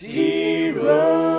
Toby,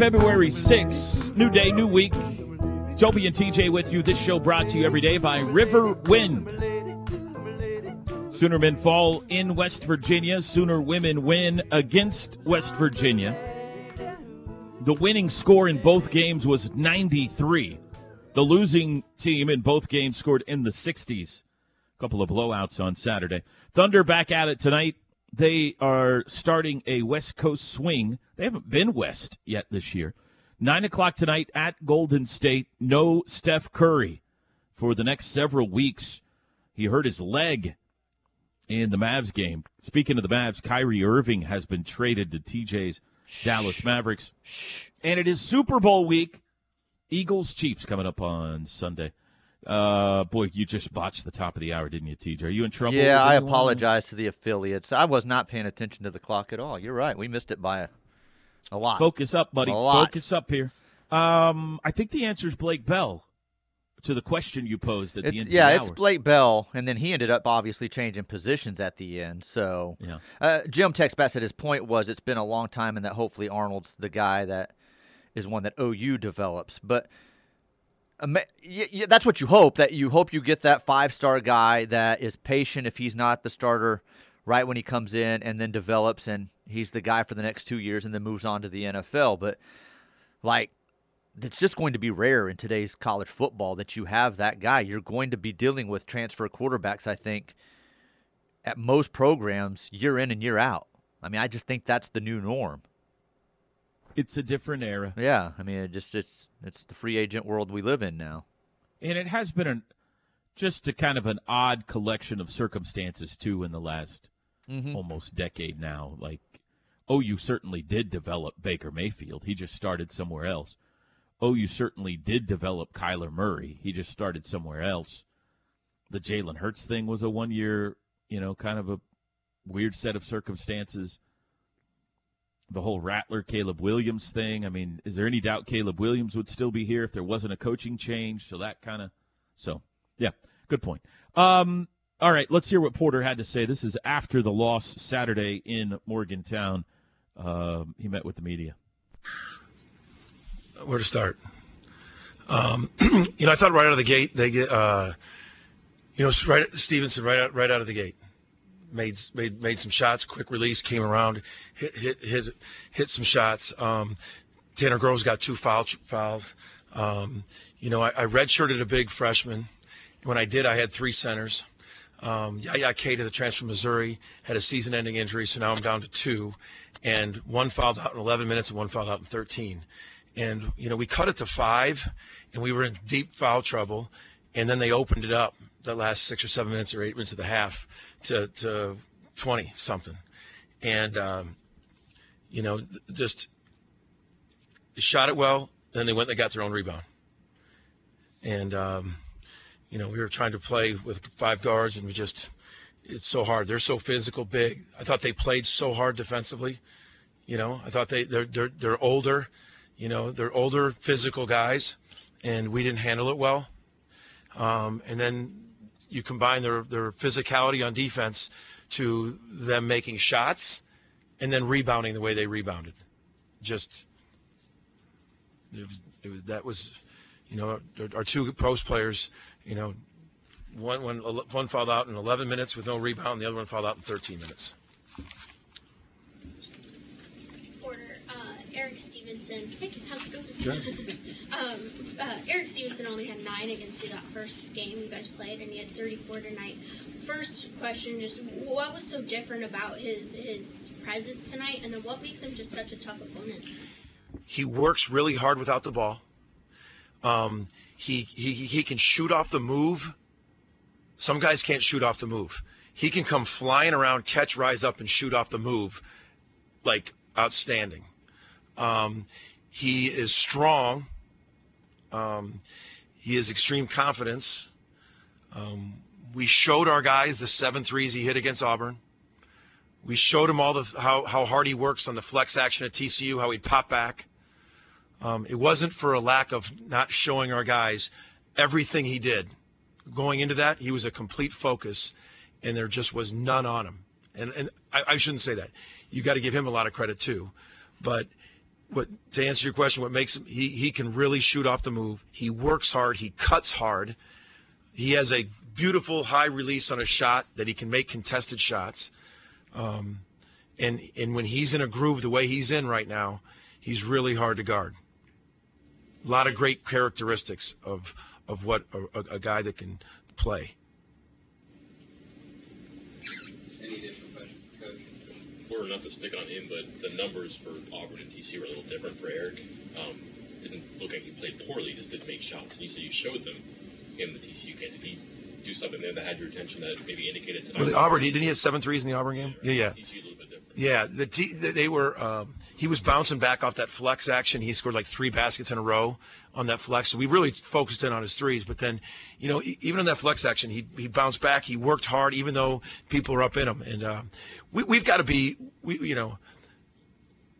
February 6th. New day, new week. Toby and TJ with you. This show brought to you every day by Riverwind. Sooner men fall in West Virginia. Sooner women win against West Virginia. The winning score in both games was 93. The losing team in both games scored in the 60s. A couple of blowouts on Saturday. Thunder back at it tonight. They are starting a West Coast swing. They haven't been West yet this year. Nine o'clock tonight at Golden State. No Steph Curry for the next several weeks. He hurt his leg in the Mavs game. Speaking of the Mavs, Kyrie Irving has been traded to TJ's Dallas Mavericks. And it is Super Bowl week. Eagles Chiefs coming up on Sunday. Uh, boy, you just botched the top of the hour, didn't you, TJ? Are you in trouble? Yeah, I apologize to the affiliates. I was not paying attention to the clock at all. You're right. We missed it by a, a lot. Focus up, buddy. A lot. Focus up here. Um, I think the answer is Blake Bell to the question you posed at It's- the end yeah, of the it's. Blake Bell, and then he ended up obviously changing positions at the end. So, Yeah. uh, Jim texts back said his point was it's been a long time, and that hopefully Arnold's the guy that is one that OU develops. But ama- y- y- that's what you hope that you hope you get that five star guy that is patient if he's not the starter right when he comes in, and then develops, and he's the guy for the next two years, and then moves on to the NFL. But like it's just going to be rare in today's college football that you have that guy. You're going to be dealing with transfer quarterbacks, I think, at most programs year in and year out. I mean, I just think that's the new norm. It's a different era, Yeah, I mean, it just it's it's the free agent world we live in now. and it has been an just a kind of an odd collection of circumstances too in the last Mm-hmm. almost decade now. Like, OU certainly did develop Baker Mayfield. He just started somewhere else. OU certainly did develop Kyler Murray. He just started somewhere else. The Jalen Hurts thing was a one year, you know, kind of a weird set of circumstances. The whole Rattler Caleb Williams thing. I mean, is there any doubt Caleb Williams would still be here if there wasn't a coaching change? So that kind of, so yeah, good point. Um, all right, let's hear what Porter had to say. This is after the loss Saturday in Morgantown. Um, he met with the media. where to start. Um, you know, I thought right out of the gate they get, uh, you know, right Stevenson right out right out of the gate made made made some shots, quick release, came around, hit hit hit hit some shots. Um, Tanner Groves got two foul fouls. Um, you know, I, I redshirted a big freshman. When I did, I had three centers. Um, Yaya Keita, the transfer from Missouri, had a season-ending injury, so now I'm down to two, and one fouled out in 11 minutes and one fouled out in 13. And you know, we cut it to five, and we were in deep foul trouble. And then they opened it up the last six or seven minutes or eight minutes of the half to to 20 something, and um, you know, just shot it well. Then they went and they got their own rebound, and um, you know, we were trying to play with five guards, and we just it's so hard. They're so physical, big. I thought they played so hard defensively. You know, I thought they they're they're, they're older. You know, they're older physical guys, and we didn't handle it well. Um, and then you combine their their physicality on defense to them making shots, and then rebounding the way they rebounded. Just it was, it was that was, you know, our, two post players. You know, one one one fouled out in 11 minutes with no rebound, and the other one fouled out in 13 minutes. Erik Stevenson. Hey, how's it going? um, uh, Erik Stevenson only had nine against you that first game you guys played, and he had 34 tonight. First question, just what was so different about his his presence tonight, and then what makes him just such a tough opponent? He works really hard without the ball. Um, he, he he can shoot off the move. Some guys can't shoot off the move. He can come flying around, catch, rise up, and shoot off the move, like outstanding. Um, he is strong. Um, he has extreme confidence. Um, we showed our guys the seven threes he hit against Auburn. We showed him all the how, how hard he works on the flex action at TCU, how he'd pop back. Um, it wasn't for a lack of not showing our guys everything he did. Going into that, he was a complete focus, and there just was none on him. And and I, I shouldn't say that. You got to give him a lot of credit too. But what to answer your question, what makes him he he can really shoot off the move. He works hard. He cuts hard. He has a beautiful high release on a shot that he can make contested shots. Um, and and when he's in a groove the way he's in right now, he's really hard to guard. A lot of great characteristics of of what a, a guy that can play. Any additional questions, Coach? Not to stick on him, but the numbers for Auburn and TC were a little different for Erik. Um, didn't look like he played poorly, just didn't make shots. And you said you showed them in the TCU game. Did he do something there that had your attention that maybe indicated tonight? Well, the Auburn, didn't he have seven threes in the Auburn game? Yeah, yeah. TCU Yeah, the they were. Um, he was bouncing back off that flex action. He scored like three baskets in a row on that flex. So we really focused in on his threes. But then, you know, even on that flex action, he he bounced back. He worked hard, even though people were up in him. And um, we we've got to be, we you know,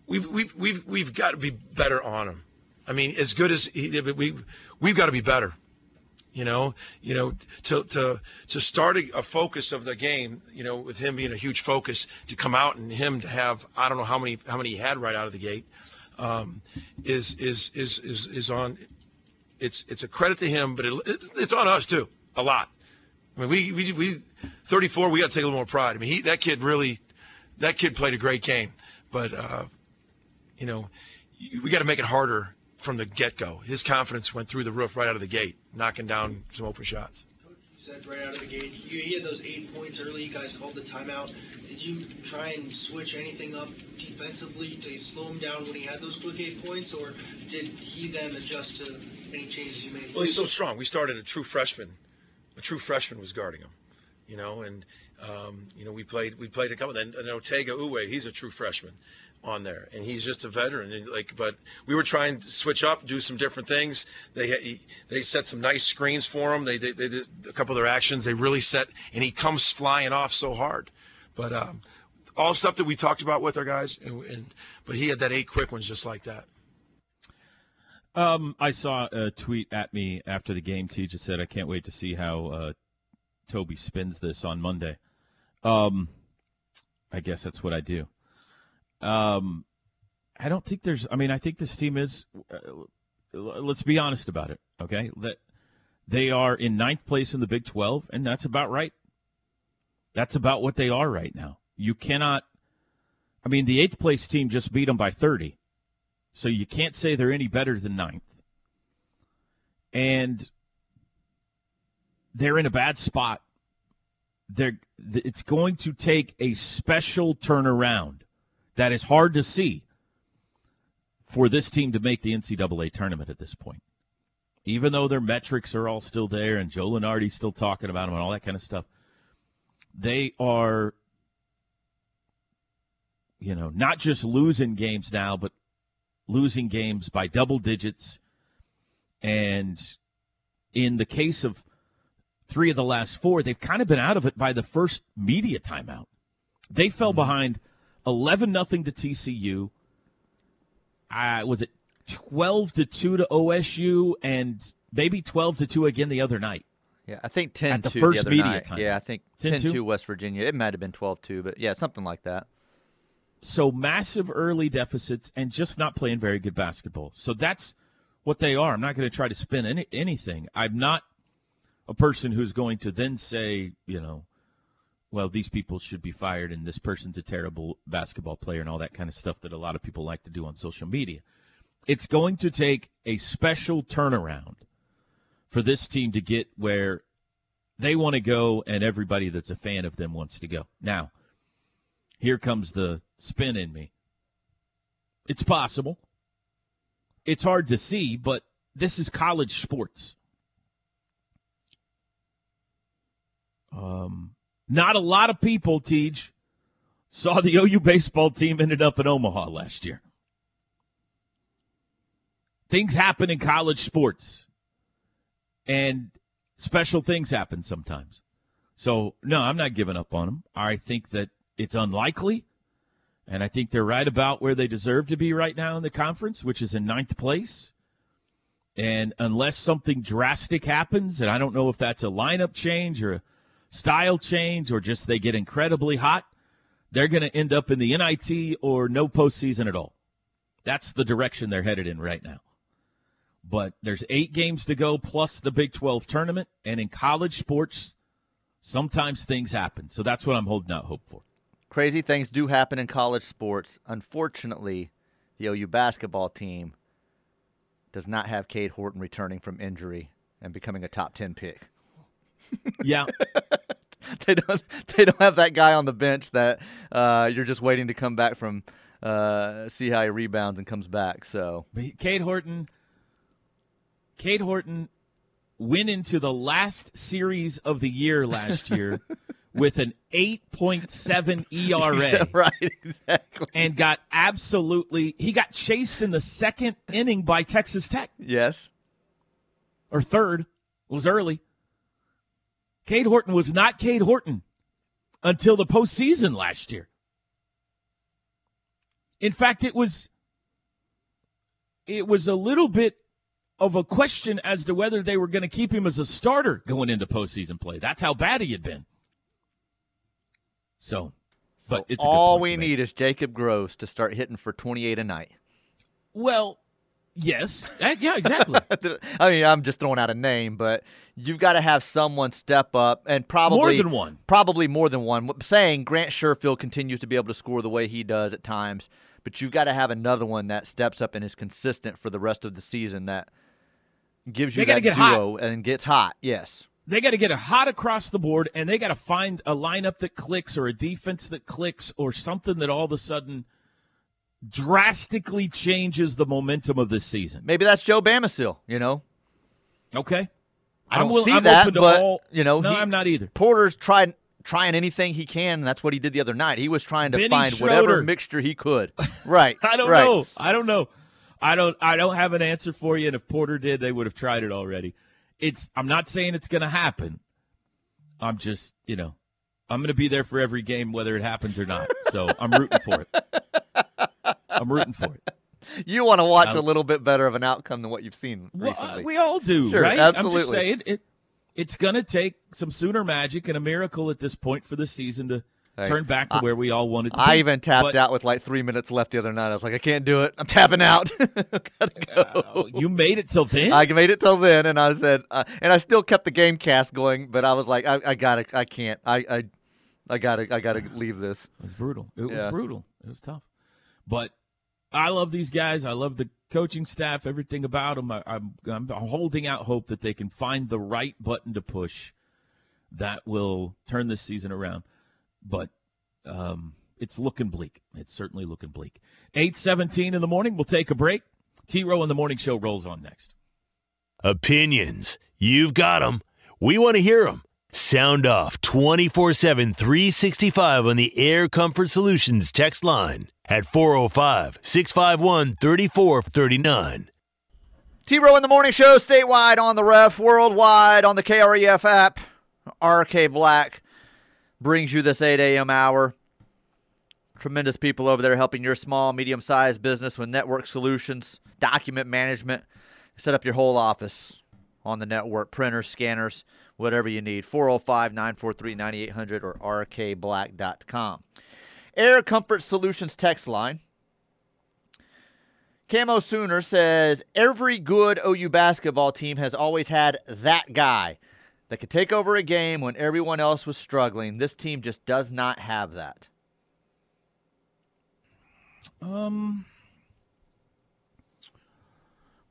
we've we've we've we've got to be better on him. I mean, as good as he, we we've got to be better you know, you know, to to to start a, a, focus of the game, you know, with him being a huge focus, to come out and him to have I don't know how many how many he had right out of the gate, um, is is is is is on. It's it's a credit to him, but it, it, it's on us too a lot. I mean, we we we 34, we got to take a little more pride. I mean, he that kid really, that kid played a great game, but uh, you know, we got to make it harder from the get go. His confidence went through the roof right out of the gate, knocking down some open shots. Coach, you said right out of the gate, he, had those eight points early. You guys called the timeout. Did you try and switch anything up defensively to slow him down when he had those quick eight points, or did he then adjust to any changes you made? Well, he's so strong. We started a true freshman. A true freshman was guarding him, you know, and um, you know we played we played a couple. Then and Otega Oweh, he's a true freshman on there, and he's just a veteran. And like, but we were trying to switch up, do some different things. They they set some nice screens for him. They, they, they did a couple of their actions. They really set, and he comes flying off so hard. But um, all stuff that we talked about with our guys, and, and but he had that eight quick ones just like that. Um, I saw a tweet at me after the game. T just said, "I can't wait to see how uh, Toby spins this on Monday." Um, I guess that's what I do. Um, I don't think there's. I mean, I think this team is. Uh, let's be honest about it. Okay, that they are in ninth place in the Big Twelve, and that's about right. That's about what they are right now. You cannot. I mean, the eighth place team just beat them by thirty, so you can't say they're any better than ninth. And they're in a bad spot. They're. It's going to take a special turnaround that is hard to see for this team to make the NCAA tournament at this point. Even though their metrics are all still there and Joe Lunardi's still talking about them and all that kind of stuff, they are, you know, not just losing games now, but losing games by double digits. And in the case of three of the last four, they've kind of been out of it by the first media timeout. They fell mm-hmm. behind 11 nothing to TCU. Uh, was it 12 to 2 to OSU and maybe 12 to 2 again the other night? Yeah, I think 10 At the first the media night. time. Yeah, I think 10 2 West Virginia. It might have been 12 2, but yeah, something like that. So massive early deficits and just not playing very good basketball. So that's what they are. I'm not going to try to spin any, anything. I'm not a person who's going to then say, you know, well, these people should be fired and this person's a terrible basketball player and all that kind of stuff that a lot of people like to do on social media. It's going to take a special turnaround for this team to get where they want to go and everybody that's a fan of them wants to go. Now, here comes the spin in me. It's possible. It's hard to see, but this is college sports. Um, not a lot of people, Teej, saw the OU baseball team ended up in Omaha last year. Things happen in college sports, and special things happen sometimes. So, no, I'm not giving up on them. I think that it's unlikely, and I think they're right about where they deserve to be right now in the conference, which is in ninth place. And unless something drastic happens, and I don't know if that's a lineup change or a style change or just they get incredibly hot, they're going to end up in the NIT or no postseason at all. That's the direction they're headed in right now. But there's eight games to go plus the Big 12 tournament. And in college sports, sometimes things happen. So that's what I'm holding out hope for. Crazy things do happen in college sports. Unfortunately, the OU basketball team does not have Cade Horton returning from injury and becoming a top 10 pick. Yeah. they don't they don't have that guy on the bench that uh, you're just waiting to come back from uh, see how he rebounds and comes back. So But Cade Horton, Cade Horton went into the last series of the year last year with an 8.7 ERA right, exactly. and got absolutely he got chased in the second inning by Texas Tech Yes. or third. It was early. Cade Horton was not Cade Horton until the postseason last year. In fact, it was it was a little bit of a question as to whether they were going to keep him as a starter going into postseason play. That's how bad he had been. So, but So it's all we need is Jacob Groves to start hitting for 28 a night. Well, yes, yeah, exactly. I mean, I'm just throwing out a name, but you've got to have someone step up and probably More than one. Probably more than one. Saying Grant Sherfield continues to be able to score the way he does at times, but you've got to have another one that steps up and is consistent for the rest of the season that gives you They that get hot. duo and gets hot. Yes. they got to get hot across the board, and they got to find a lineup that clicks, or a defense that clicks, or something that all of a sudden drastically changes the momentum of this season. Maybe that's Joe Bamisile, you know. Okay, I don't will- see I'm that, but all- you know, no, he- I'm not either. Porter's tried trying anything he can, and that's what he did the other night. He was trying to Benny find whatever mixture he could. Right. I don't right. know. I don't know. I don't. I don't have an answer for you. And if Porter did, they would have tried it already. It's. I'm not saying it's going to happen. I'm just. You know. I'm going to be there for every game, whether it happens or not. So I'm rooting for it. I'm rooting for it. You want to watch Um, a little bit better of an outcome than what you've seen Well, recently. uh, we all do, Sure, right? I'm just absolutely. saying it. It's going to take some Sooner magic and a miracle at this point for the season to turn back to I- where we all wanted to. I be. even tapped But, out with like three minutes left the other night. I was like, I can't do it. I'm tapping out. Gotta go. you made it till then. I made it till then, and I said, uh, and I still kept the game cast going, but I was like, I, I gotta, I can't, I, I, I gotta, I gotta leave this. It was brutal. It was brutal. It was tough. But I love these guys. I love the coaching staff, everything about them. I, I'm, I'm holding out hope that they can find the right button to push that will turn this season around. But um, it's looking bleak. It's certainly looking bleak. 817 in the morning. We'll take a break. T Row in the Morning Show rolls on next. Opinions. You've got them. We want to hear them. Sound off 24 7, 365 on the Air Comfort Solutions text line at 405 651 3439. T Row in the Morning Show, statewide on the ref, worldwide on the KREF app. RK Black brings you this 8 a.m. hour. Tremendous people over there helping your small, medium sized business with network solutions, document management. Set up your whole office on the network, printers, scanners, whatever you need. 405 943 9800 or rkblack.com. Air Comfort Solutions text line Camo Sooner says every good OU basketball team has always had that guy, that could take over a game when everyone else was struggling. This team just does not have that. Um.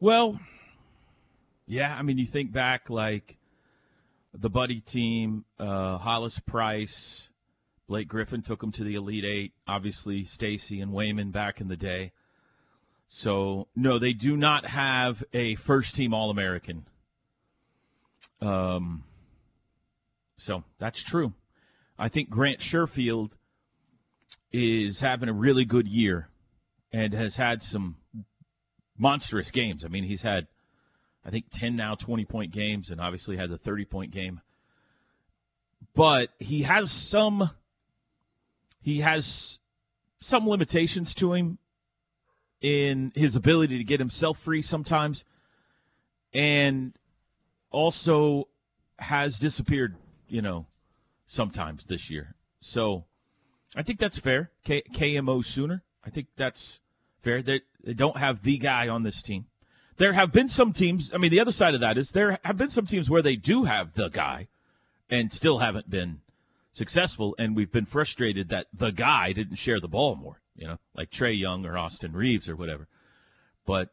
Well, yeah. I mean, you think back like the buddy team, uh, Hollis Price, Blake Griffin took them to the Elite Eight. Obviously, Stacey and Wayman back in the day. So no, they do not have a first team All American. Um. So that's true. I think Grant Sherfield is having a really good year and has had some monstrous games. I mean, he's had, I think, 10 now 20 point games and obviously had the 30 point game. But he has some, he has some limitations to him in his ability to get himself free sometimes and also has disappeared, you know, sometimes this year. So I think that's fair. K- KMO sooner. I think that's fair. They, they don't have the guy on this team. There have been some teams. I mean, the other side of that is there have been some teams where they do have the guy and still haven't been successful. And we've been frustrated that the guy didn't share the ball more, you know, like Trey Young or Austin Reaves or whatever. But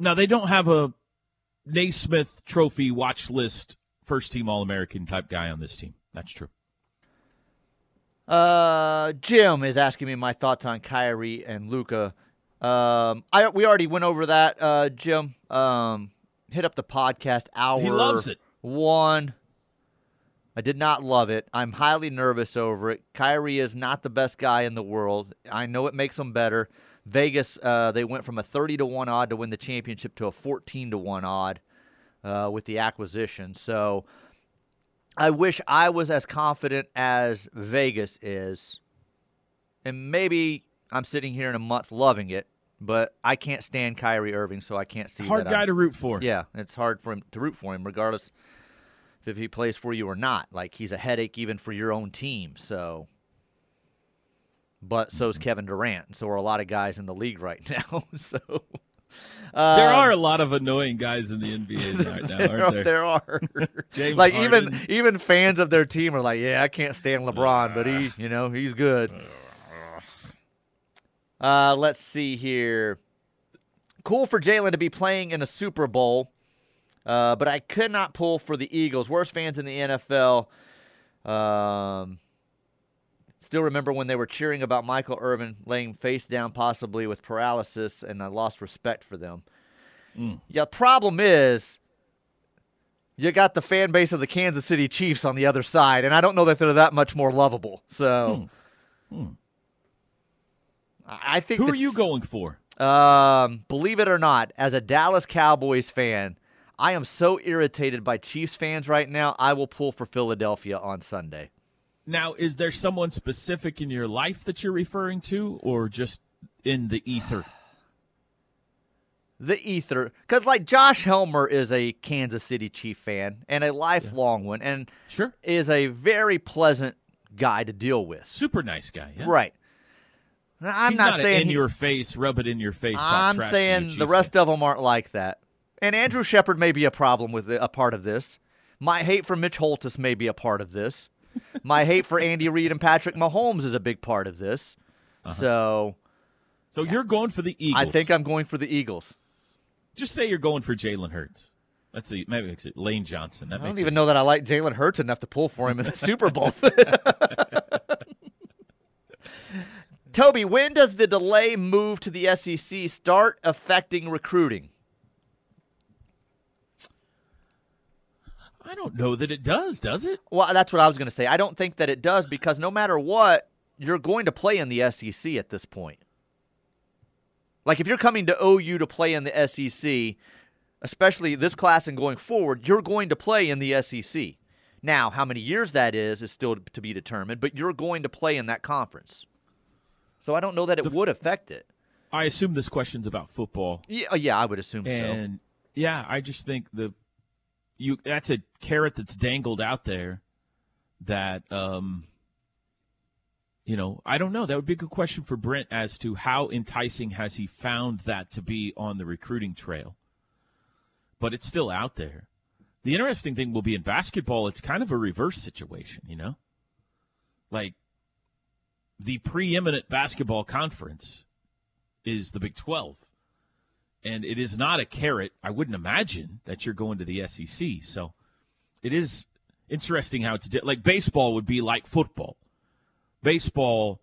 now they don't have a Naismith Trophy watch list first team All American type guy on this team. That's true. Uh, Jim is asking me my thoughts on Kyrie and Luka. Um, I we already went over that. Uh, Jim, um, hit up the podcast hour. He loves it. One. I did not love it. I'm highly nervous over it. Kyrie is not the best guy in the world. I know it makes him better. Vegas, uh, they went from a 30 to one odd to win the championship to a 14 to one odd uh, with the acquisition. So I wish I was as confident as Vegas is. And maybe I'm sitting here in a month loving it, but I can't stand Kyrie Irving, so I can't see him. Hard guy I'm- to root for. Yeah, it's hard for him to root for him, regardless if he plays for you or not. Like he's a headache even for your own team. So, but so's Kevin Durant, and so are a lot of guys in the league right now. so. Uh, There are a lot of annoying guys in the NBA right now, there, aren't there? there are. James like even Harden. even fans of their team are like, yeah, I can't stand LeBron, but he, you know, he's good. Uh, let's see here. Cool for Jalen to be playing in a Super Bowl, uh, but I could not pull for the Eagles. Worst fans in the NFL. Um, still remember when they were cheering about Michael Irvin laying face down, possibly with paralysis, and I lost respect for them. Yeah, problem is you got the fan base of the Kansas City Chiefs on the other side, and I don't know that they're that much more lovable. So, I I think. Who that- are you going for? Um, believe it or not, as a Dallas Cowboys fan, I am so irritated by Chiefs fans right now. I will pull for Philadelphia on Sunday. Now, is there someone specific in your life that you're referring to, or just in the ether? The ether, because like Josh Helmer is a Kansas City Chief fan and a lifelong one, and Sure. is a very pleasant guy to deal with. Super nice guy. Yeah. Right. I'm He's not, not, saying in your face, rub it in your face. I'm trash to your saying the rest of them aren't like that. And Andrew Shepard may be a problem with it, a part of this. My hate for Mitch Holthus may be a part of this. My hate for Andy Reid and Patrick Mahomes is a big part of this. So So you're going for the Uh-huh. Eagles. I think I'm going for the Eagles. Just say you're going for Jalen Hurts. Let's see. Maybe it's Lane Johnson. That I don't even know that I like Jalen Hurts enough to pull for him in the Super Bowl. Toby, when does the delay move to the SEC start affecting recruiting? I don't know that it does. Does it? Well, that's what I was going to say. I don't think that it does because no matter what, you're going to play in the SEC at this point. Like if you're coming to OU to play in the SEC, especially this class and going forward, you're going to play in the SEC. Now, how many years that is is still to be determined, but you're going to play in that conference. So I don't know that it would affect it. I assume this question's about football. Yeah, uh, yeah, I would assume so. And yeah, I just think the you that's a carrot that's dangled out there that um you know, I don't know. That would be a good question for Brent as to how enticing has he found that to be on the recruiting trail. But it's still out there. The interesting thing will be in basketball, it's kind of a reverse situation, you know? Like the preeminent basketball conference is the Big 12. And it is not a carrot. I wouldn't imagine that you're going to the SEC. So it is interesting how it's di- like baseball would be like football. Baseball,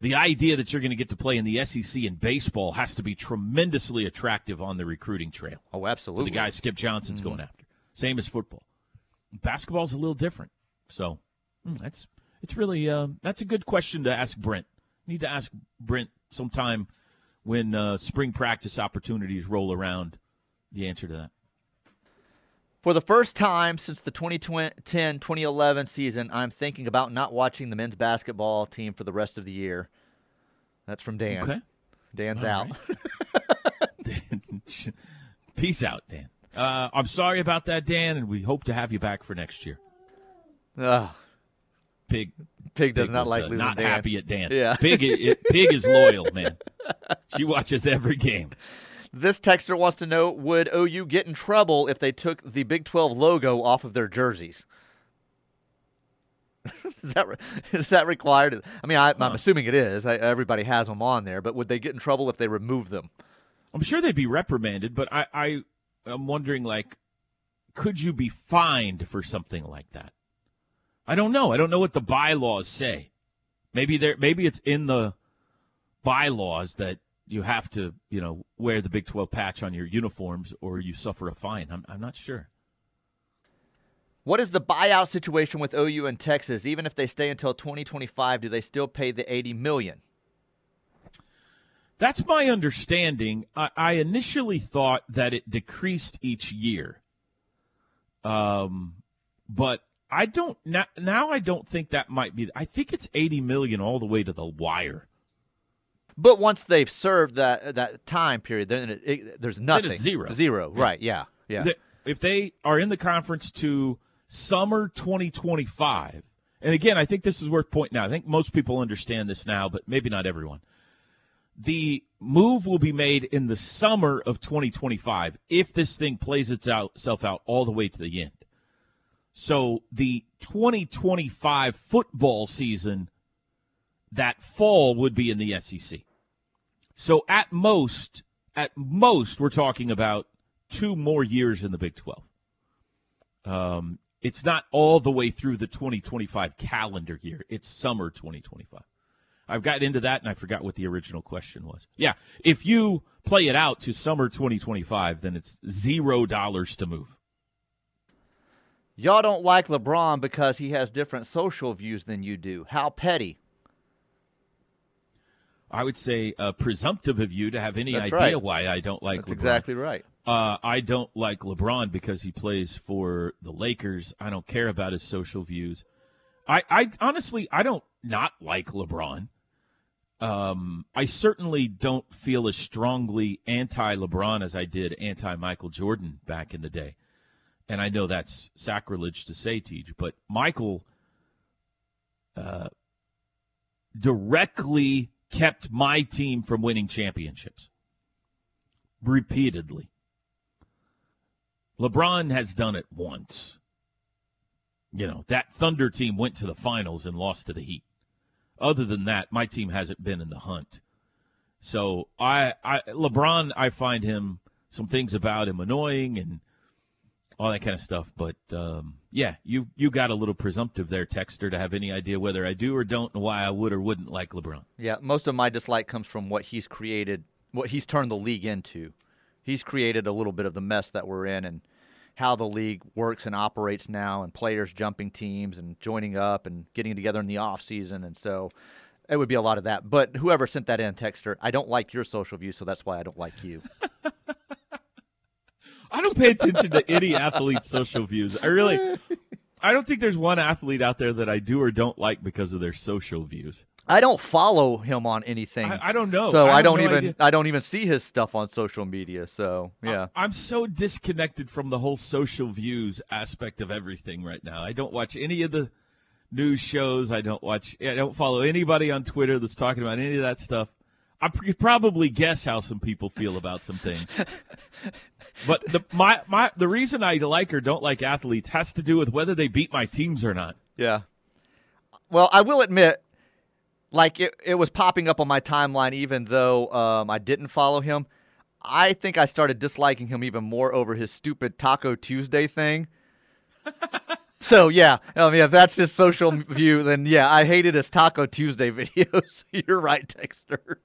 the idea that you're going to get to play in the SEC in baseball has to be tremendously attractive on the recruiting trail. Oh, absolutely. the guy Skip Johnson's going after. Same as football. Basketball's a little different. So hmm, that's it's really uh, that's a good question to ask Brent. Need to ask Brent sometime when uh, spring practice opportunities roll around. The answer to that. For the first time since the 2010 2011 season, I'm thinking about not watching the men's basketball team for the rest of the year. That's from Dan. Okay. Dan's All out. Peace out, Dan. Uh, I'm sorry about that, Dan, and we hope to have you back for next year. Ugh, Pig, Pig does Pig not was, like uh, losing not Dan. happy at Dan. Yeah. Pig, i- Pig is loyal, man. She watches every game. This texter wants to know Would OU get in trouble if they took the Big 12 logo off of their jerseys? is, that, is that required? I mean, I, I'm assuming it is. I, everybody has them on there, but would they get in trouble if they removed them? I'm sure they'd be reprimanded, but I, I, I am wondering, like, could you be fined for something like that? I don't know. I don't know what the bylaws say. Maybe there, maybe it's in the bylaws that you have to, you know, wear the Big 12 patch on your uniforms or you suffer a fine. I'm, I'm not sure. What is the buyout situation with OU and Texas? Even if they stay until 2025, do they still pay the 80 million? That's my understanding. I, I initially thought that it decreased each year, um, but I don't now. Now I don't think that might be. I think it's eighty million all the way to the wire. But once they've served that that time period, then it, it, there's nothing. zero. Zero. Right. Yeah. Yeah. If they are in the conference to summer 2025, and again, I think this is worth pointing out. I think most people understand this now, but maybe not everyone. The move will be made in the summer of 2025 if this thing plays itself out all the way to the end. So the 2025 football season, that fall would be in the SEC. So at most, at most, we're talking about two more years in the Big 12. Um, it's not all the way through the 2025 calendar year. It's summer 2025. I've gotten into that and I forgot what the original question was. Yeah, if you play it out to summer 2025, then it's zero dollars to move. Y'all don't like LeBron because he has different social views than you do. How petty. I would say uh, presumptive of you to have any That's idea right. why I don't like That's LeBron. exactly right. Uh, I don't like LeBron because he plays for the Lakers. I don't care about his social views. I, I honestly, I don't not like LeBron. Um, I certainly don't feel as strongly anti LeBron as I did anti Michael Jordan back in the day. And I know that's sacrilege to say, Tej, but Michael uh, directly kept my team from winning championships repeatedly. LeBron has done it once. You know, that Thunder team went to the finals and lost to the Heat. Other than that, my team hasn't been in the hunt. So I, I LeBron, I find him some things about him annoying and all that kind of stuff. But um, yeah, you you got a little presumptive there, Texter, to have any idea whether I do or don't and why I would or wouldn't like LeBron. Yeah, most of my dislike comes from what he's created, what he's turned the league into. He's created a little bit of the mess that we're in and how the league works and operates now and players jumping teams and joining up and getting together in the off season and so it would be a lot of that. But whoever sent that in, Texter, I don't like your social views, so that's why I don't like you. I don't pay attention to any athlete's social views. I really, I don't think there's one athlete out there that I do or don't like because of their social views. I don't follow him on anything. I, I don't know. so I, I, don't no even idea. I don't even see his stuff on social media. So yeah. I'm so disconnected from the whole social views aspect of everything right now. I don't watch any of the news shows. I don't watch. I don't follow anybody on Twitter that's talking about any of that stuff. I could probably guess how some people feel about some things. but the my my the reason I like or don't like athletes has to do with whether they beat my teams or not. Yeah. Well, I will admit, like it, it was popping up on my timeline, even though um, I didn't follow him. I think I started disliking him even more over his stupid Taco Tuesday thing. so yeah, I mean, if that's his social view, then yeah, I hated his Taco Tuesday videos. You're right, Texter.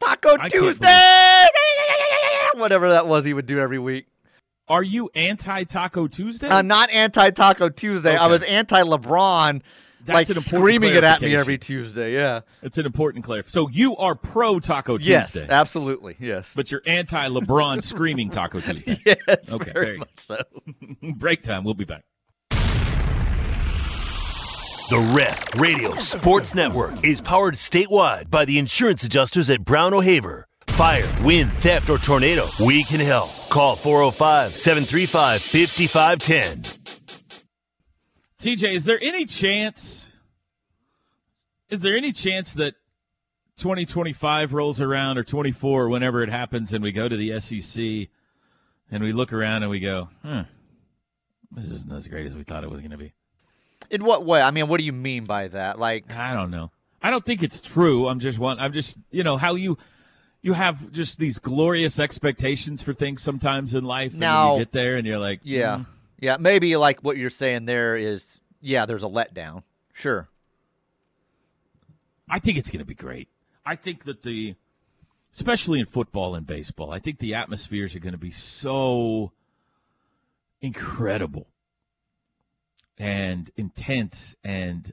Taco I Tuesday, whatever that was, he would do every week. Are you anti Taco Tuesday? I'm not anti Taco Tuesday. I was anti LeBron, like screaming it at me every Tuesday. Yeah. It's an important clarification. So you are pro Taco Tuesday? Yes, absolutely. Yes. but you're anti LeBron screaming Taco Tuesday. yes. Okay, very very much so. Break time. We'll be back. The Ref Radio Sports Network is powered statewide by the insurance adjusters at Brown O'Haver. Fire, wind, theft, or tornado, we can help. Call 405 735 5510. TJ, is there any chance? Is there any chance that 2025 rolls around or 24 whenever it happens, and we go to the SEC and we look around and we go, "Huh, this isn't as great as we thought it was going to be." In what way? I mean, what do you mean by that? Like, I don't know. I don't think it's true. I'm just one. I'm just you know how you you have just these glorious expectations for things sometimes in life, and you get there and you're like, yeah, "Mm, yeah, maybe like what you're saying there is, yeah, there's a letdown. Sure. I think it's going to be great. I think that the, especially in football and baseball, I think the atmospheres are going to be so incredible and intense, and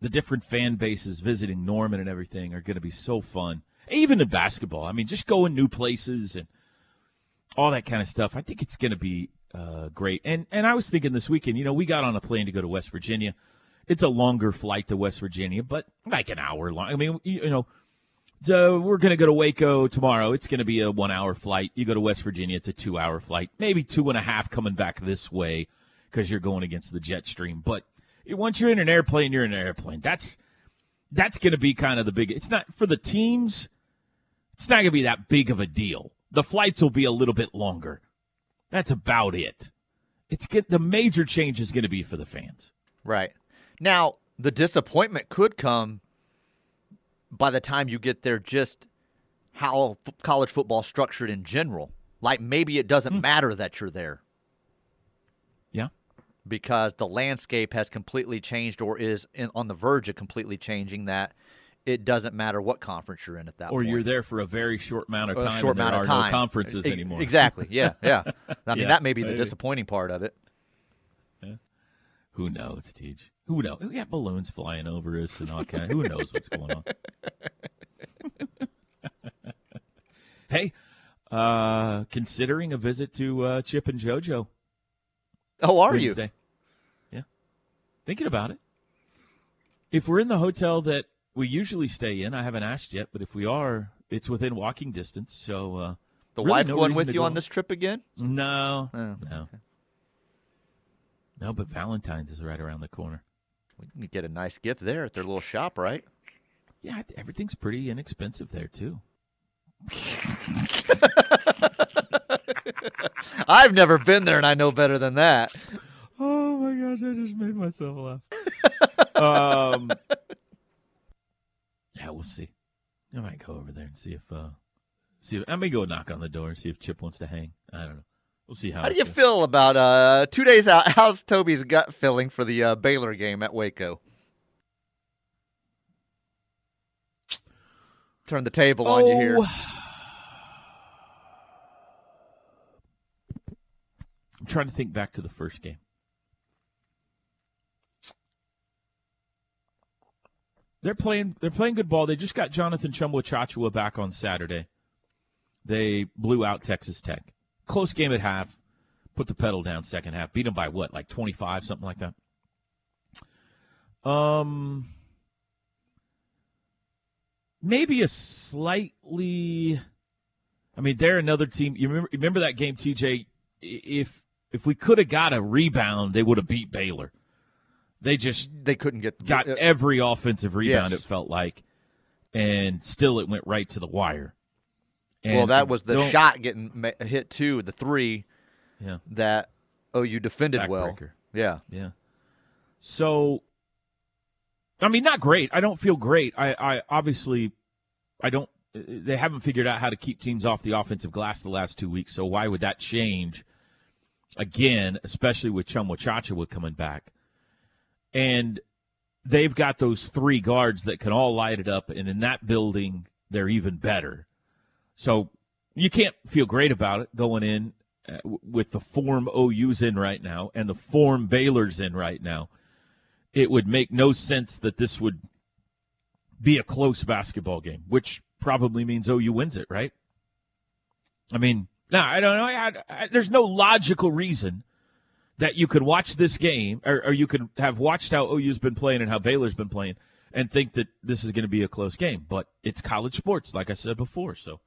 the different fan bases visiting Norman and everything are going to be so fun. Even in basketball, I mean, just going new places and all that kind of stuff. I think it's going to be uh, great. And and I was thinking this weekend, you know, we got on a plane to go to West Virginia. It's a longer flight to West Virginia, but like an hour long. I mean, you, you know, so we're going to go to Waco tomorrow. It's going to be a one hour flight. You go to West Virginia, it's a two hour flight, maybe two and a half coming back this way because you're going against the jet stream. But once you're in an airplane, you're in an airplane. That's that's going to be kind of the big. It's not for the teams. It's not going to be that big of a deal. The flights will be a little bit longer. That's about it. It's get the major change is going to be for the fans. Right. Now, the disappointment could come by the time you get there just how f- college football structured in general. Like maybe it doesn't hmm. matter that you're there Yeah. Because the landscape has completely changed or is in, on the verge of completely changing that it doesn't matter what conference you're in at that Or point. you're there for a very short amount of A time. short and there amount of time. no conferences E- anymore. Exactly. Yeah, yeah. I mean Yeah, that may be the disappointing part of it. Who knows, Teach? Who knows? We got balloons flying over us and all kind. Who knows what's going on? hey, uh, considering a visit to uh, Chip and JoJo. Oh, are you? Yeah, thinking about it. If we're in the hotel that we usually stay in, I haven't asked yet, but if we are, it's within walking distance. So uh, The really wife no going with you go. on this trip again? No, Oh, no, no. But Valentine's is right around the corner. We can get a nice gift there at their little shop, right? Yeah, everything's pretty inexpensive there too. I've never been there, and I know better than that. Oh my gosh, I just made myself laugh. um, yeah, we'll see. I might go over there and see if uh, see. If, I may go knock on the door and see if Chip wants to hang. I don't know. We'll see how. How do you goes. feel about uh, two days out? How's Toby's gut feeling for the uh, Baylor game at Waco? Turn the table on you here. I'm trying to think back to the first game. They're playing. They're playing good ball. They just got Jonathan Tchamwa back on Saturday. They blew out Texas Tech. Close game at half. Put the pedal down second half. Beat them by what, like 25, something like that. Um, maybe a slightly. I mean, they're another team. You remember, remember that game, TJ? If if we could have got a rebound, they would have beat Baylor. They just They couldn't get got uh, every offensive rebound. Yes. It felt like, and still it went right to the wire. And well, that was the shot getting hit too. The three Yeah, that OU defended well. Yeah, yeah. So, I mean, not great. I don't feel great. I, I obviously, I don't. They haven't figured out how to keep teams off the offensive glass the last two weeks. So why would that change? Again, especially with Tchamwa Tchatchoua coming back, and they've got those three guards that can all light it up, and in that building, they're even better. So you can't feel great about it going in uh, with the form OU's in right now and the form Baylor's in right now. It would make no sense that this would be a close basketball game, which probably means OU wins it, right? I mean, no, I don't know. I, I, there's no logical reason that you could watch this game, or, or you could have watched how OU's been playing and how Baylor's been playing, and think that this is going to be a close game. But it's college sports, like I said before. So,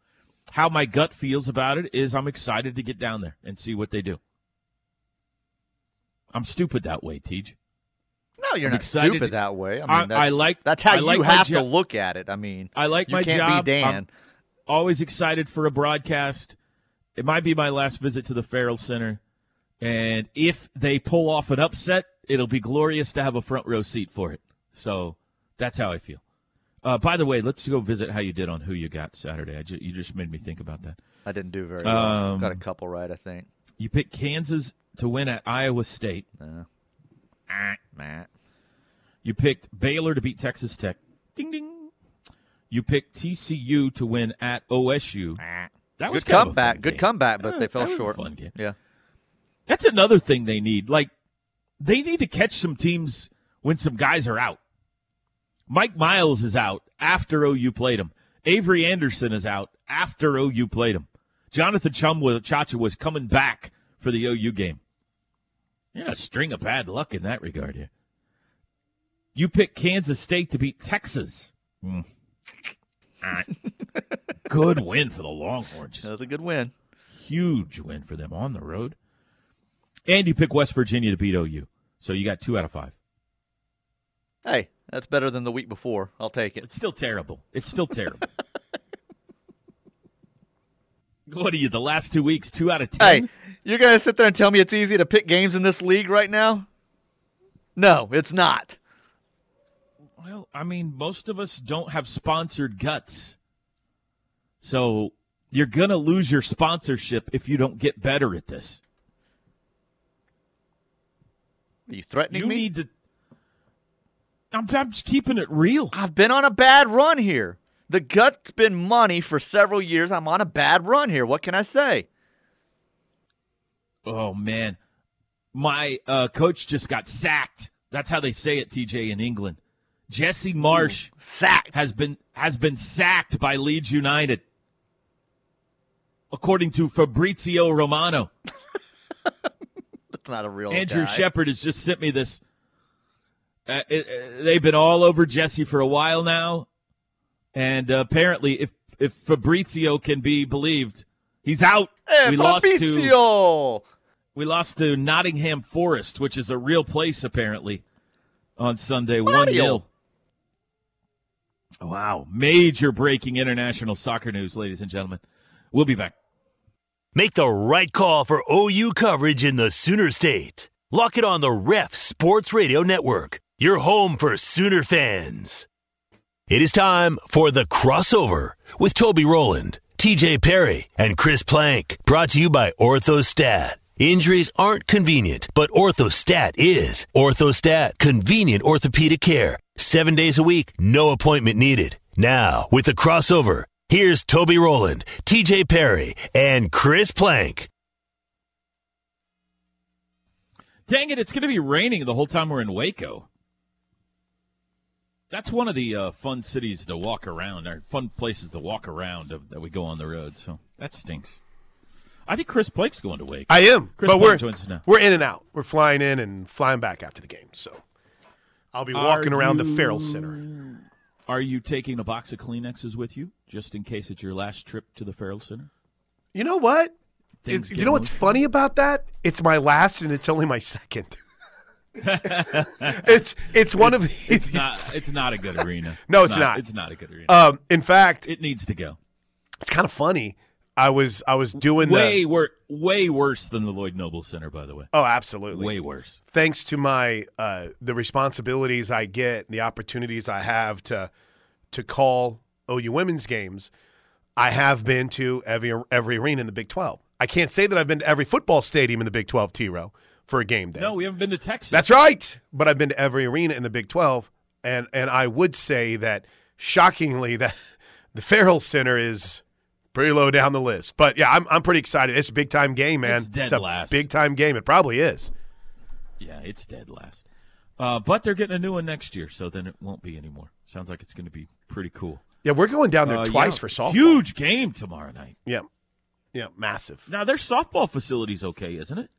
how my gut feels about it is I'm excited to get down there and see what they do. I'm stupid that way, Tej. no, you're I'm not excited stupid to- that way. I I- mean, I that's, like- that's how I like you have to look at it. I mean, I like you my can't job. be Dan. I'm always excited for a broadcast. It might be my last visit to the Ferrell Center. And if they pull off an upset, it'll be glorious to have a front row seat for it. So that's how I feel. Uh, by the way, let's go visit how you did on who you got Saturday. I ju- you just made me think about that. I didn't do very well. Um, Got a couple right, I think. You picked Kansas to win at Iowa State. Uh, Matt. You picked Baylor to beat Texas Tech. Ding ding. You picked TCU to win at OSU. That was Good kind of a comeback. Good game. comeback, but Yeah, they fell that was a short. fun game. Yeah. That's another thing they need. Like, they need to catch some teams when some guys are out. Mike Miles is out after OU played him. Avery Anderson is out after OU played him. Jonathan Tchamwa Tchatchoua was coming back for the OU game. You're a string of bad luck in that regard here. You picked Kansas State to beat Texas. Hmm. All right. Good win for the Longhorns That was a good win. huge win for them on the road. And you pick West Virginia to beat OU. So you got two out of five. Hey, that's better than the week before. I'll take it. It's still terrible. It's still terrible. what are you, the last two weeks, two out of ten? Hey, you're going to sit there and tell me it's easy to pick games in this league right now? No, it's not. Well, I mean, most of us don't have sponsored guts. So you're going to lose your sponsorship if you don't get better at this. Are you threatening You me? need to. I'm, I'm just keeping it real. I've been on a bad run here. The gut's been money for several years. I'm on a bad run here. What can I say? Oh man, my uh, coach just got sacked. That's how they say it, TJ, in England. Jesse Marsch Sacked. has been has been sacked by Leeds United, according to Fabrizio Romano. That's not a real Andrew. Shepard has just sent me this. Uh, it, uh, they've been all over Jesse for a while now, and uh, apparently, if if Fabrizio can be believed, he's out. Hey, we lost to we lost to Nottingham Forest, which is a real place apparently, on Sunday, one Mario. 0 Wow, major breaking international soccer news, ladies and gentlemen. We'll be back. Make the right call for OU coverage in the Sooner State. Lock it on the Ref Sports Radio Network, your home for Sooner fans. It is time for the crossover with Toby Rowland, TJ Perry, and Chris Plank. Brought to you by Orthostat. Injuries aren't convenient, but Orthostat is. Orthostat, convenient orthopedic care. Seven days a week, no appointment needed. Now, with the crossover, here's Toby Rowland, TJ Perry, and Chris Plank. Dang it, it's going to be raining the whole time we're in Waco. That's one of the uh, fun cities to walk around, or fun places to walk around of, that we go on the road. So that stinks. I think Chris Plank's going to Waco. I am, Chris but Plank we're joins us now. we're in and out. We're flying in and flying back after the game. So I'll be walking Are around the you- Ferrell Center. Are you taking a box of Kleenexes with you, just in case it's your last trip to the Ferrell Center? You know what? It- you know what's emotional. funny about that? It's my last and it's only my second. it's it's one of the. It's not. It's not a good arena. No, it's not. It's not a good arena. Um, in fact, it needs to go. it's kind of funny. I was I was doing Way the. wor- way worse than the Lloyd Noble Center, by the way. Oh, absolutely. Way worse. thanks to my uh, the responsibilities I get, the opportunities I have to to call OU women's games, I have been to every every arena in the Big Twelve. I can't say that I've been to every football stadium in the Big Twelve, T row for a game day. No, we haven't been to Texas. That's right. But I've been to every arena in the Big 12, and and I would say that shockingly that the Ferrell Center is pretty low down the list. But yeah, I'm I'm pretty excited. It's a big time game, man. It's dead a last. big time game. It probably is. Yeah, it's dead last. Uh, but they're getting a new one next year, so then it won't be anymore. Sounds like it's going to be pretty cool. Yeah, we're going down there Uh, twice yeah, for softball. Huge game tomorrow night. Yeah, yeah, massive. Now their softball facility's okay, isn't it?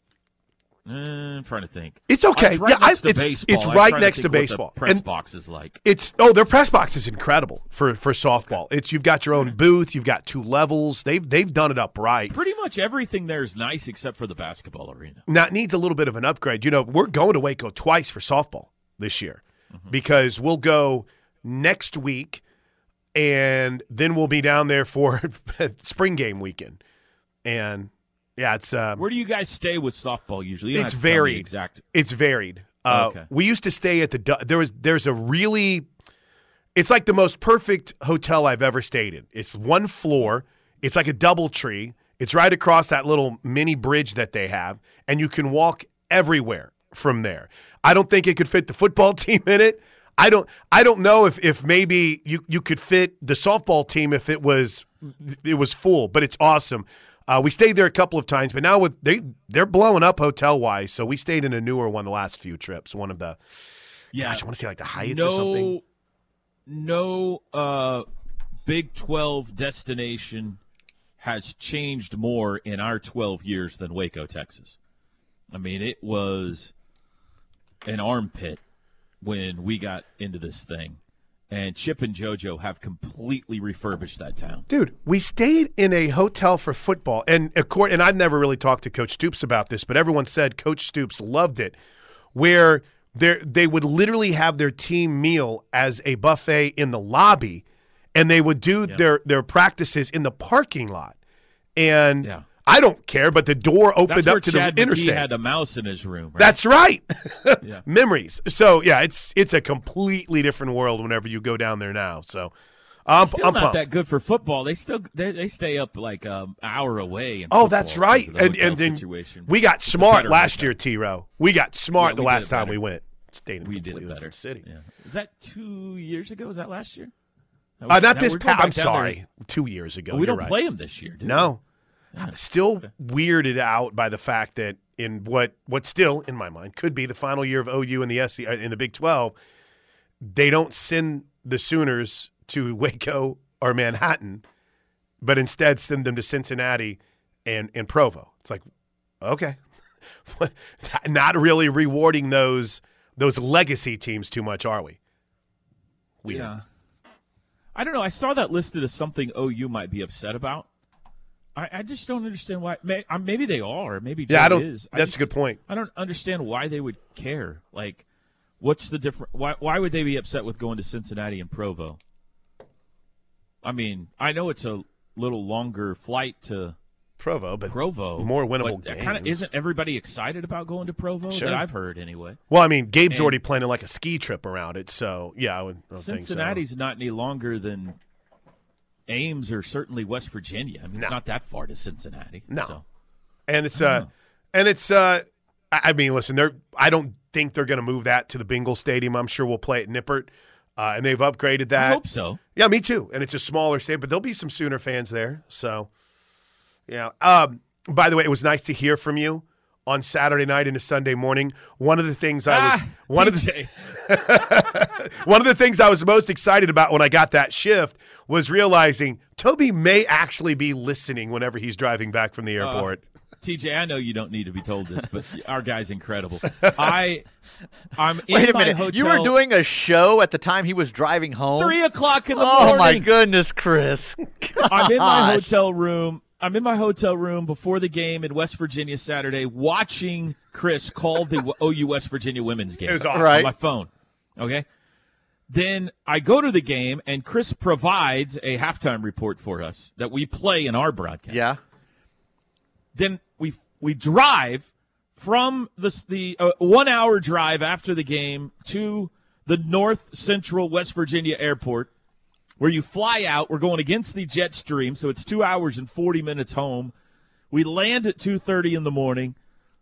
Eh, I'm trying to think. It's okay. It's right yeah, next I, to it's, baseball. it's right next to the baseball. press And box is like. It's oh, their press box is incredible for for softball. It's you've got your own booth, you've got two levels. They've they've done it up right. Pretty much everything there is nice except for the basketball arena. Now it needs a little bit of an upgrade. You know, we're going to Waco twice for softball this year because we'll go next week and then we'll be down there for spring game weekend. And yeah, it's uh, Where do you guys stay with softball usually? It's have to tell me varied. Exact. It's varied. Uh, Okay. We used to stay at the there was there's a really it's like the most perfect hotel I've ever stayed in. It's one floor. It's like a double tree. It's right across that little mini bridge that they have, and you can walk everywhere from there. I don't think it could fit the football team in it. I don't. I don't know if, if maybe you, you could fit the softball team if it was it was full, but it's awesome. Uh, we stayed there a couple of times, but now with they they're blowing up hotel wise. So we stayed in a newer one the last few trips. One of the Yeah. gosh, I want to say like the Hyatts no, or something. No uh, Big 12 destination has changed more in our 12 years than Waco, Texas. I mean, it was an armpit when we got into this thing. And Chip and JoJo have completely refurbished that town. Dude, we stayed in a hotel for football, and accord- and I've never really talked to Coach Stoops about this, but everyone said Coach Stoops loved it, where they they would literally have their team meal as a buffet in the lobby, and they would do their their practices in the parking lot, and Yeah. I don't care, but the door opened That's up to Chad the McKee interstate. had a mouse in his room. Right? That's right. Yeah. Memories. So yeah, it's it's a completely different world whenever you go down there now. So I'm, still I'm not pumped. that good for football. They still they, they stay up like um, an hour away. Oh, that's right. And and then situation. we got It's smart last year, T Row. We got smart Yeah, the last time we went. Stayed in We did better. city. Yeah. Is that two years ago? Was that last year? Uh, not this. I'm down there. sorry, two years ago. But we don't right. play them this year, do we? No, Still weirded out by the fact that in what what still in my mind could be the final year of OU in the SC uh, in the Big 12, they don't send the Sooners to Waco or Manhattan, but instead send them to Cincinnati and and Provo. It's like, okay, not really rewarding those those legacy teams too much, are we? Weird. Yeah. I don't know. I saw that listed as something OU might be upset about. I, I just don't understand why. May, maybe they are. Maybe Yeah, I don't. is. I That's just- a good point. I don't understand why they would care. Like, what's the difference? Why, why would they be upset with going to Cincinnati and Provo? I mean, I know it's a little longer flight to Provo, but Provo. more winnable but Kind of games. isn't everybody excited about going to Provo? Sure. That I've heard anyway. Well, I mean, Gabe's And- already planning like a ski trip around it, so yeah, I would I don't think so. Cincinnati's not any longer than Ames or certainly West Virginia. I mean, No. it's not that far to Cincinnati. No. So. and it's uh, and it's uh, I I mean, listen, they're I don't think they're going to move that to the Bengal Stadium. I'm sure we'll play at Nippert, uh, and they've upgraded that. I hope so. Yeah, me too. And it's a smaller stadium, but there'll be some Sooner fans there. So, yeah. Um, by the way, it was nice to hear from you on Saturday night into Sunday morning. One of the things I was Ah, one of the one of the things I was most excited about when I got that shift was realizing Toby may actually be listening whenever he's driving back from the Uh, airport. TJ, I know you don't need to be told this, but our guy's incredible. I, I'm in Wait a my minute. hotel. You were doing a show at the time he was driving home? three o'clock in the oh, morning. Oh my goodness, Chris. I'm in my hotel room I'm in my hotel room before the game in West Virginia Saturday, watching Chris call the OU West Virginia women's game It was awesome. Right. on my phone. Okay. Then I go to the game, and Chris provides a halftime report for us that we play in our broadcast. Yeah. Then we we drive from the the uh, one hour drive after the game to the North Central West Virginia Airport, where you fly out. We're going against the jet stream, so it's two hours and forty minutes home. We land at two thirty in the morning.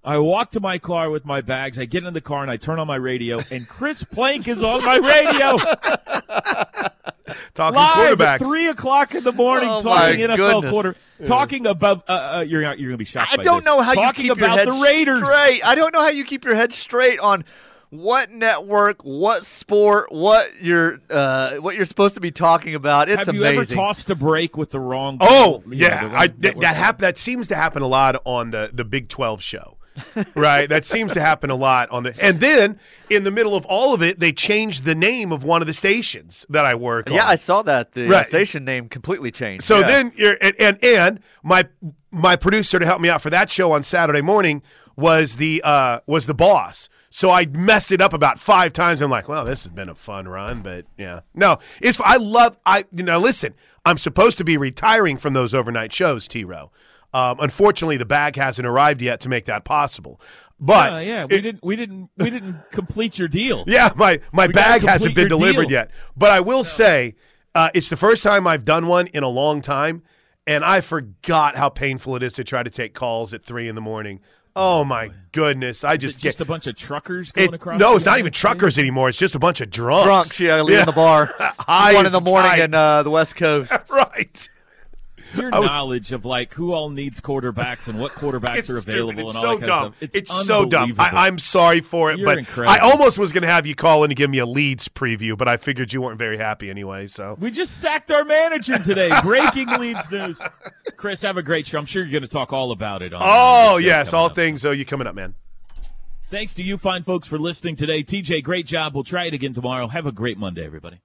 I walk to my car with my bags. I get in the car and I turn on my radio, and Chris Plank is on my radio Talking live quarterbacks. at three o'clock in the morning, Oh, talking NFL goodness. quarter, talking about. Uh, uh, you're not, you're gonna be shocked. I by don't this. know how you keep about your head the Raiders. straight. I don't know how you keep your head straight on what network, what sport, what you're uh, what you're supposed to be talking about. It's Have you amazing. ever tossed a break with the wrong? Oh you know, yeah, the wrong I, that network? that, hap- that seems to happen a lot on the the Big Twelve show, right? That seems to happen a lot on the. And then in the middle of all of it, they changed the name of one of the stations that I work on. yeah, I saw that. The uh, Right. station name completely changed. So Yeah. then you're and, and and my my producer to help me out for that show on Saturday morning was the uh was the boss. So I messed it up about five times. I'm like, well, this has been a fun run, but yeah, no, it's I love I you know listen, I'm supposed to be retiring from those overnight shows, T Row. Um, unfortunately, the bag hasn't arrived yet to make that possible. But Uh, yeah, we it- didn't we didn't we didn't complete your deal. yeah, my my We bag hasn't been delivered deal. yet. But I will say, uh, it's the first time I've done one in a long time, and I forgot how painful it is to try to take calls at three in the morning. Oh my goodness! I just it just get a bunch of truckers going it, across. no. It's not even United truckers anymore. It's just a bunch of drunks. drunks, yeah, leaving the bar. High One as in the a morning kite. in uh, the West Coast. right. Your knowledge of like who all needs quarterbacks and what quarterbacks are available It's and all so that kind dumb. of stuff. It's, so dumb. I, I'm sorry for it, You're but incredible. I almost was going to have you call in to give me a Leeds preview, but I figured you weren't very happy anyway. So We just sacked our manager today. Breaking Leeds news. Chris, have a great show. I'm sure you're going to talk all about it. On oh on this show yes, all up. things. Oh, you coming up, man. Thanks to you fine folks for listening today. TJ, great job. We'll try it again tomorrow. Have a great Monday, everybody.